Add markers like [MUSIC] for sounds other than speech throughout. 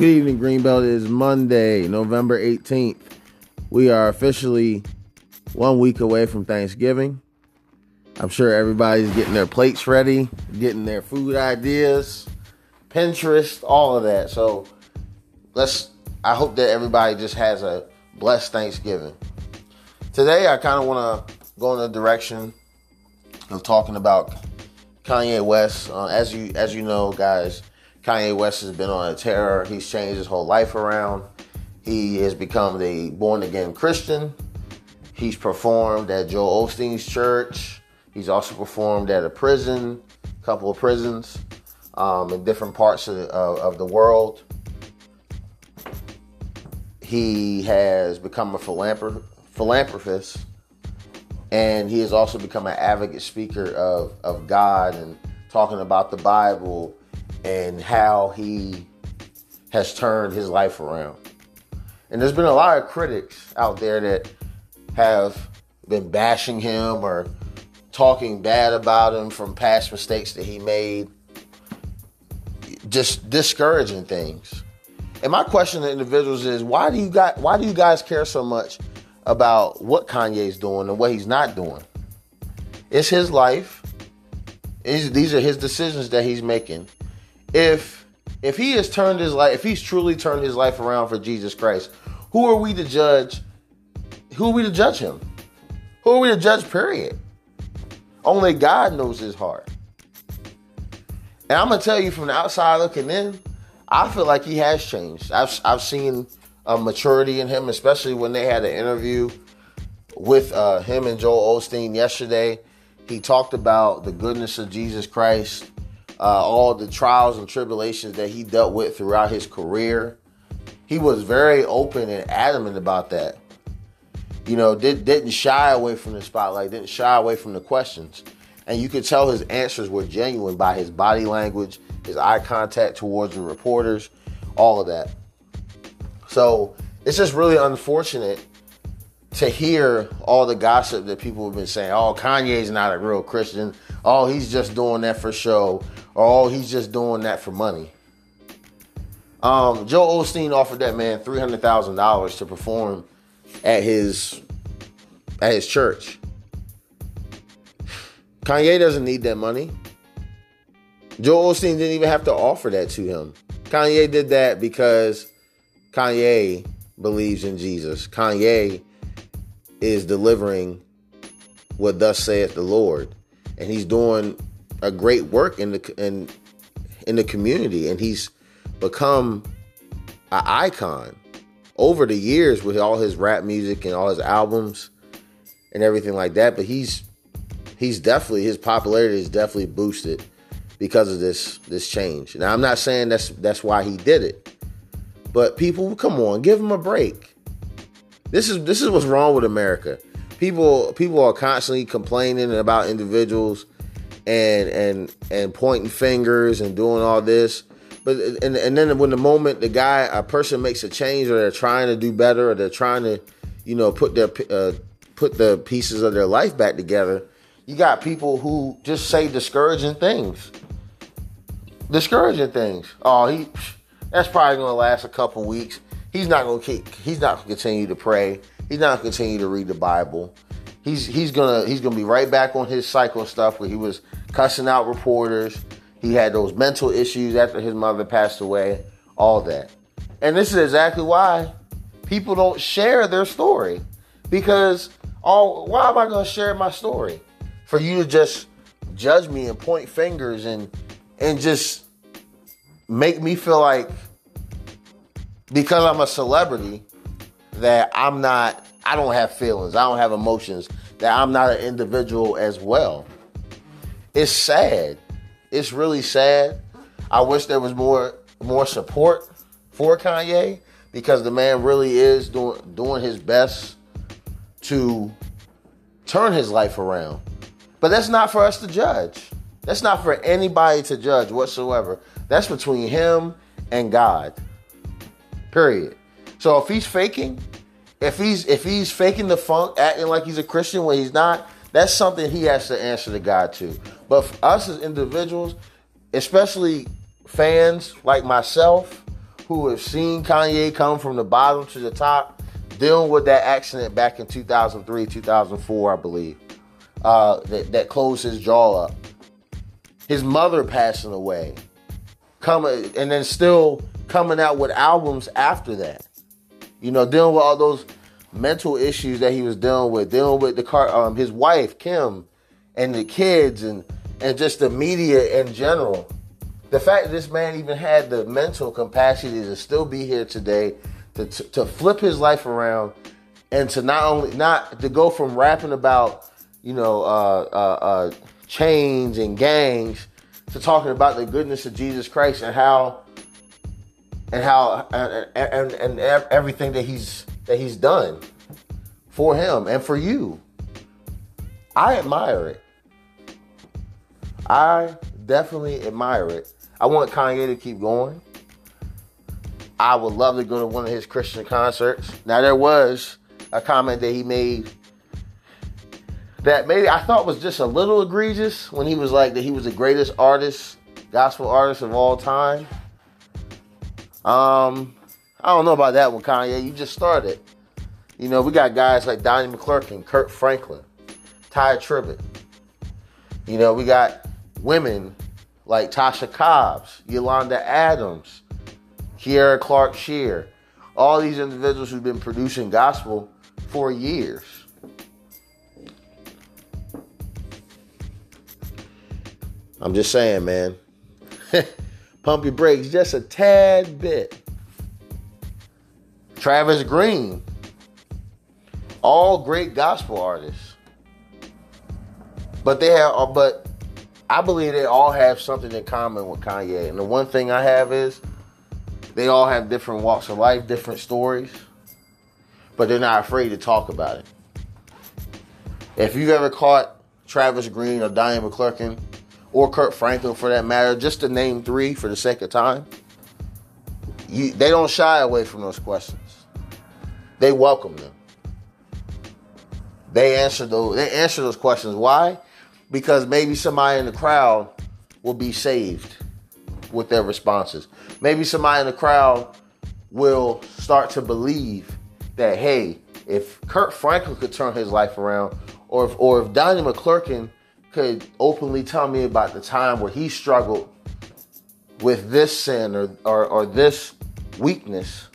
Good evening, Greenbelt. It is Monday, November 18th. We are officially one week away from Thanksgiving. I'm sure everybody's getting their plates ready, getting their food ideas, Pinterest, all of that. So let's, I hope that everybody just has a blessed Thanksgiving. Today, I kind of want to go in the direction of talking about Kanye West. Uh, as you as you know, guys, Kanye West has been on a terror. He's changed his whole life around. He has become a born again Christian. He's performed at Joel Osteen's church. He's also performed at a prison, a couple of prisons um, in different parts of the, of the world. He has become a philanthrop- philanthropist, and he has also become an advocate speaker of, of God and talking about the Bible and how he has turned his life around. And there's been a lot of critics out there that have been bashing him or talking bad about him from past mistakes that he made, just discouraging things. And my question to individuals is why do you got why do you guys care so much about what Kanye's doing and what he's not doing? It's his life. It's, these are his decisions that he's making if if he has turned his life, if he's truly turned his life around for Jesus Christ, who are we to judge? Who are we to judge him? Who are we to judge? Period. Only God knows his heart. And I'm gonna tell you from the outside looking in, I feel like he has changed. I've I've seen a maturity in him, especially when they had an interview with uh, him and Joel Osteen yesterday. He talked about the goodness of Jesus Christ uh, all the trials and tribulations that he dealt with throughout his career. He was very open and adamant about that. You know, did, didn't shy away from the spotlight, didn't shy away from the questions. And you could tell his answers were genuine by his body language, his eye contact towards the reporters, all of that. So it's just really unfortunate to hear all the gossip that people have been saying. Oh, Kanye's not a real Christian. Oh, he's just doing that for show oh, he's just doing that for money. Um, Joel Osteen offered that man three hundred thousand dollars to perform at his at his church. Kanye doesn't need that money. Joel Osteen didn't even have to offer that to him. Kanye did that because Kanye believes in Jesus. Kanye is delivering what thus saith the Lord. And he's doing a great work in the in in the community, and he's become an icon over the years with all his rap music and all his albums and everything like that. But he's he's definitely his popularity is definitely boosted because of this this change. Now I'm not saying that's that's why he did it, but people, come on, give him a break. This is this is what's wrong with America. People people are constantly complaining about individuals and and and pointing fingers and doing all this. But and and then when the moment the guy a person makes a change or they're trying to do better or they're trying to, you know, put their uh, put the pieces of their life back together, you got people who just say discouraging things. Discouraging things. Oh, he that's probably going to last a couple weeks. He's not going to keep. He's not going to continue to pray. He's not going to continue to read the Bible he's he's gonna he's gonna be right back on his cycle stuff where he was cussing out reporters. He had those mental issues after his mother passed away, all that. And this is exactly why people don't share their story. Because oh, why am I gonna share my story? For you to just judge me and point fingers and and just make me feel like because I'm a celebrity that I'm not I don't have feelings, I don't have emotions, that I'm not an individual as well. It's sad. It's really sad. I wish there was more more support for Kanye because the man really is doing doing his best to turn his life around. But that's not for us to judge. That's not for anybody to judge whatsoever. That's between him and God. Period. So if he's faking, if he's if he's faking the funk, acting like he's a Christian when he's not, that's something he has to answer to God to. But for us as individuals, especially fans like myself, who have seen Kanye come from the bottom to the top, dealing with that accident back in 2003, 2004, I believe, uh, that, that closed his jaw up. His mother passing away, coming and then still coming out with albums after that. You know, dealing with all those mental issues that he was dealing with, dealing with the car, um, his wife Kim, and the kids, and and just the media in general. The fact that this man even had the mental capacity to still be here today, to to, to flip his life around, and to not only not to go from rapping about you know uh, uh, uh, chains and gangs to talking about the goodness of Jesus Christ and how and how and, and, and everything that he's that he's done for him and for you. I admire it. I definitely admire it. I want Kanye to keep going. I would love to go to one of his Christian concerts. Now there was a comment that he made that maybe I thought was just a little egregious when he was like that he was the greatest artist, gospel artist of all time. Um, I don't know about that one, Kanye. You just started. You know, we got guys like Donnie McClurkin, Kirk Franklin, Tye Tribbett. You know, we got women like Tasha Cobbs, Yolanda Adams, Kierra Clark Sheard. All these individuals who've been producing gospel for years. I'm just saying, man. [LAUGHS] Pump your brakes just a tad bit. Travis Green. All great gospel artists. But they have uh, but I believe they all have something in common with Kanye. And the one thing I have is they all have different walks of life, different stories, but they're not afraid to talk about it. If you've ever caught Travis Green or Donnie McClurkin or Kirk Franklin for that matter, just to name three for the sake of time, you, they don't shy away from those questions. They welcome them. They answer those. They answer those questions. Why? Because maybe somebody in the crowd will be saved with their responses. Maybe somebody in the crowd will start to believe that hey, if Kirk Franklin could turn his life around, or if or if Donnie McClurkin could openly tell me about the time where he struggled with this sin or, or, or this weakness,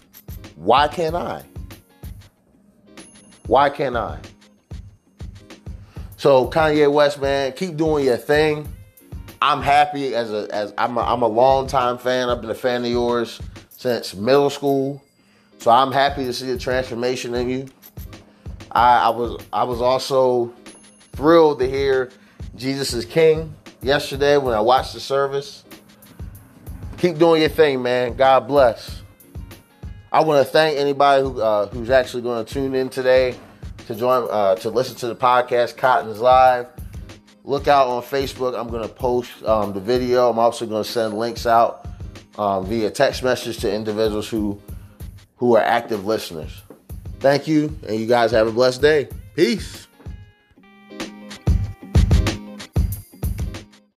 why can't I? Why can't I? So Kanye West, man, keep doing your thing. I'm happy as a as I'm a, I'm a long time fan. I've been a fan of yours since middle school. So I'm happy to see the transformation in you. I, I was I was also thrilled to hear Jesus is King yesterday when I watched the service. Keep doing your thing, man. God bless. I want to thank anybody who uh, who's actually going to tune in today to join uh, to listen to the podcast Cotton's Live. Look out on Facebook. I'm going to post um, the video. I'm also going to send links out um, via text message to individuals who who are active listeners. Thank you, and you guys have a blessed day. Peace.